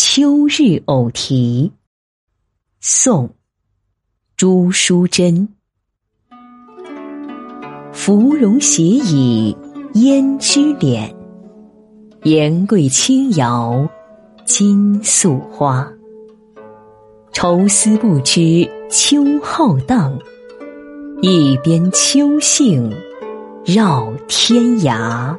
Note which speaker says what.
Speaker 1: 秋日偶题》，宋·朱淑珍。芙蓉斜倚胭脂脸，言桂轻摇金素花。愁思不知秋浩荡，一边秋兴绕天涯。